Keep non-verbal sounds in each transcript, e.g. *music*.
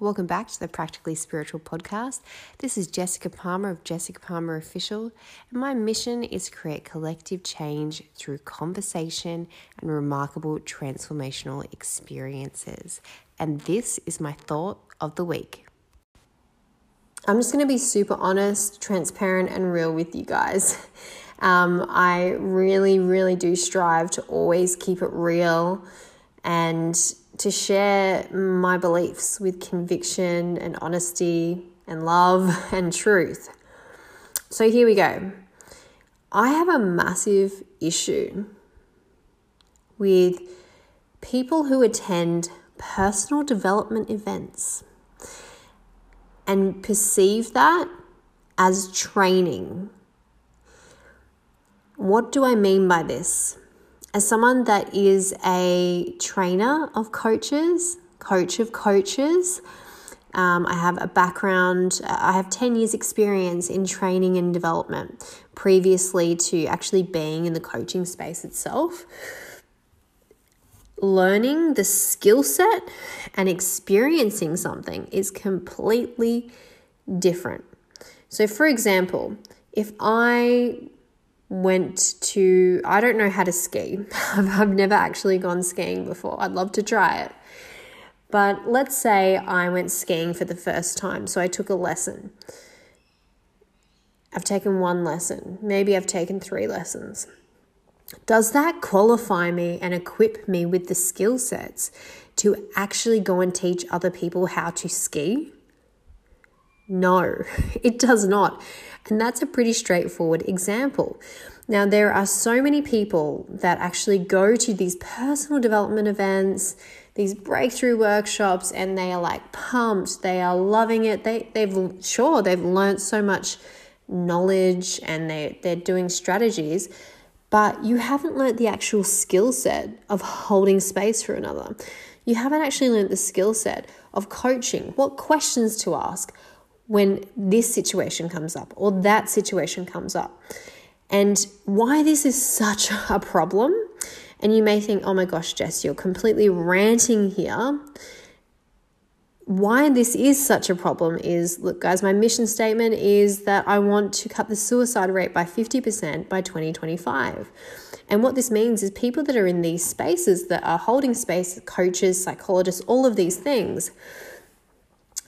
Welcome back to the Practically Spiritual podcast. This is Jessica Palmer of Jessica Palmer Official, and my mission is to create collective change through conversation and remarkable transformational experiences. And this is my thought of the week. I'm just going to be super honest, transparent, and real with you guys. *laughs* Um, I really, really do strive to always keep it real and to share my beliefs with conviction and honesty and love *laughs* and truth. So here we go. I have a massive issue with people who attend personal development events and perceive that as training. What do I mean by this? As someone that is a trainer of coaches, coach of coaches, um, I have a background, I have 10 years' experience in training and development previously to actually being in the coaching space itself. Learning the skill set and experiencing something is completely different. So, for example, if I went to, I don't know how to ski. *laughs* I've never actually gone skiing before. I'd love to try it. But let's say I went skiing for the first time, so I took a lesson. I've taken one lesson, maybe I've taken three lessons. Does that qualify me and equip me with the skill sets to actually go and teach other people how to ski? No, *laughs* it does not. And that's a pretty straightforward example. Now, there are so many people that actually go to these personal development events, these breakthrough workshops, and they are like pumped. They are loving it. They, they've, sure, they've learned so much knowledge and they, they're doing strategies, but you haven't learned the actual skill set of holding space for another. You haven't actually learned the skill set of coaching, what questions to ask, when this situation comes up or that situation comes up. And why this is such a problem. And you may think, oh my gosh, Jess, you're completely ranting here. Why this is such a problem is look, guys, my mission statement is that I want to cut the suicide rate by 50% by 2025. And what this means is people that are in these spaces that are holding space, coaches, psychologists, all of these things,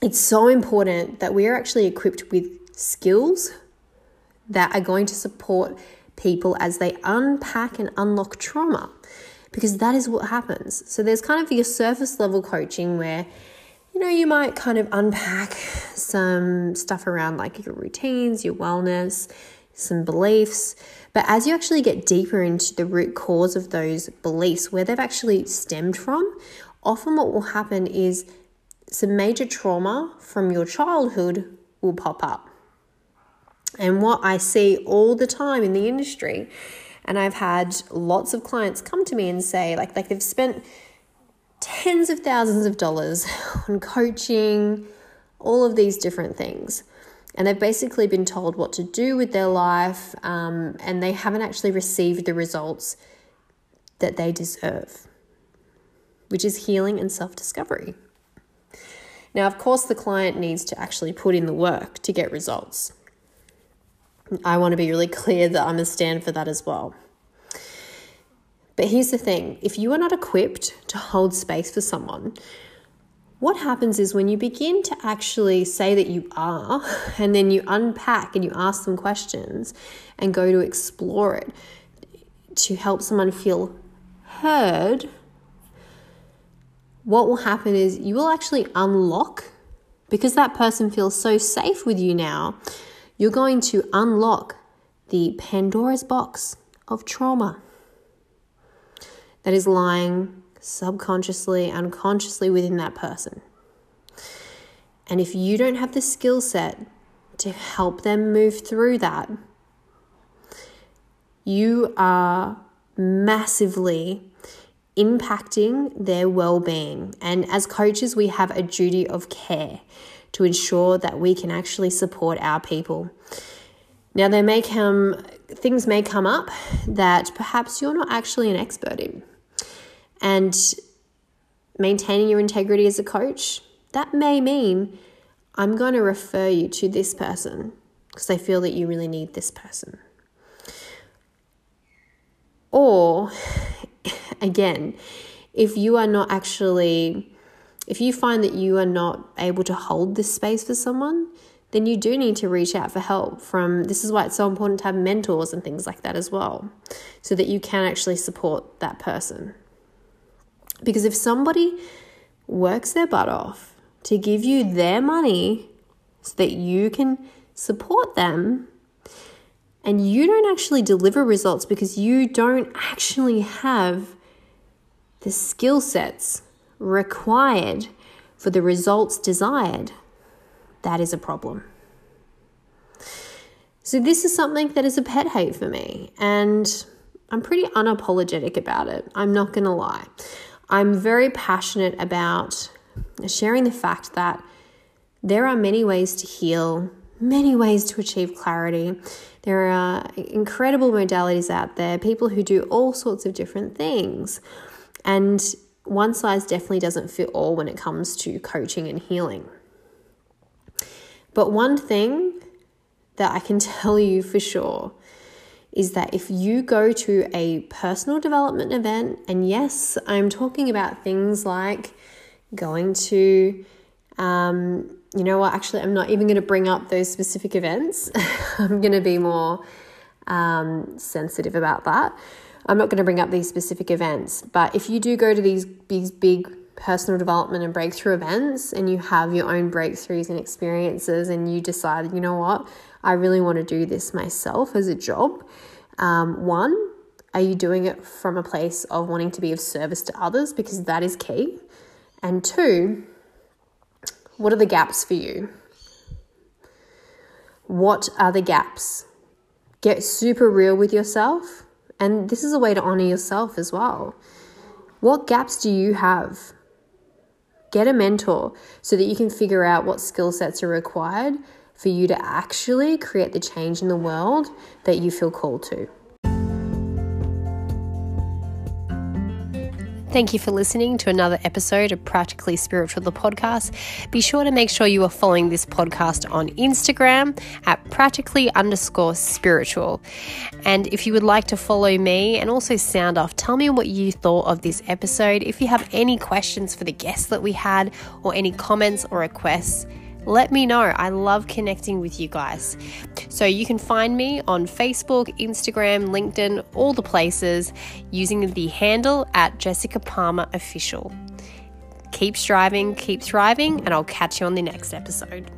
it's so important that we are actually equipped with skills that are going to support people as they unpack and unlock trauma because that is what happens. So there's kind of your surface level coaching where you know you might kind of unpack some stuff around like your routines, your wellness, some beliefs, but as you actually get deeper into the root cause of those beliefs where they've actually stemmed from, often what will happen is some major trauma from your childhood will pop up. And what I see all the time in the industry, and I've had lots of clients come to me and say, like, like they've spent tens of thousands of dollars *laughs* on coaching, all of these different things. And they've basically been told what to do with their life, um, and they haven't actually received the results that they deserve, which is healing and self discovery. Now, of course, the client needs to actually put in the work to get results. I want to be really *laughs* clear that I'm a stand for that as well. But here's the thing if you are not equipped to hold space for someone, what happens is when you begin to actually say that you are, *laughs* and then you unpack and you ask them questions and go to explore it to help someone feel heard what will happen is you will actually unlock, because that person feels so safe with you now, you're going to unlock the Pandora's box of trauma that is lying subconsciously, unconsciously within that person. And if you don't have the skill set to help them move through that, you are massively impacting their well being. And as coaches, we have a duty of care to ensure that we can actually support our people. Now, there may come things may come up that perhaps you're not actually an expert in. And maintaining your integrity as a coach That may mean I'm going to refer you to this person because I feel that you really need this person. Or, again, if you are not actually, if you find that you are not able to hold this space for someone, then you do need to reach out for help from this is why it's so important to have mentors and things like that as well so that you can actually support that person. Because if somebody works their butt off to give you their money so that you can support them and you don't actually deliver results because you don't actually have the skill sets required for the results desired, that is a problem. So, this is something that is a pet hate for me, and I'm pretty unapologetic about it. I'm not going to lie. I'm very passionate about sharing the fact that there are many ways to heal, many ways to achieve clarity. There are incredible modalities out there, people who do all sorts of different things. And one size definitely doesn't fit all when it comes to coaching and healing. But one thing that I can *laughs* tell you for sure is that if you go to a personal development event, and yes, I'm talking about things like going to, um, you know what, actually, I'm not even going to bring up those specific events. *laughs* I'm going to be more um, sensitive about that. I'm not going to bring up these specific events, but if you do go to these, these big personal development and breakthrough events and you have your own breakthroughs and experiences and you decide, you know what, I really want to do this myself as a job. Um, one, are you doing it from a place of wanting to be of service to others? Because that is key. And two, what are the gaps for you? What are the gaps? Get super real with yourself. And this is a way to honor yourself as well. What gaps do you have? Get a mentor so that you can figure out what skill sets are required for you to actually create the change in the world that you feel called to. Thank you for listening to another episode of Practically Spiritual, the podcast. Be sure to make sure you are following this podcast on Instagram at practically underscore spiritual. And if you would like to follow me and also sound off, tell me what you thought of this episode. If you have any questions for the guests that we had or any comments or requests, let me know. I love connecting with you guys. So you can find me on Facebook, Instagram, LinkedIn, all the places using the handle at Jessica Palmer Official. Keep striving, keep thriving, and I'll catch you on the next episode.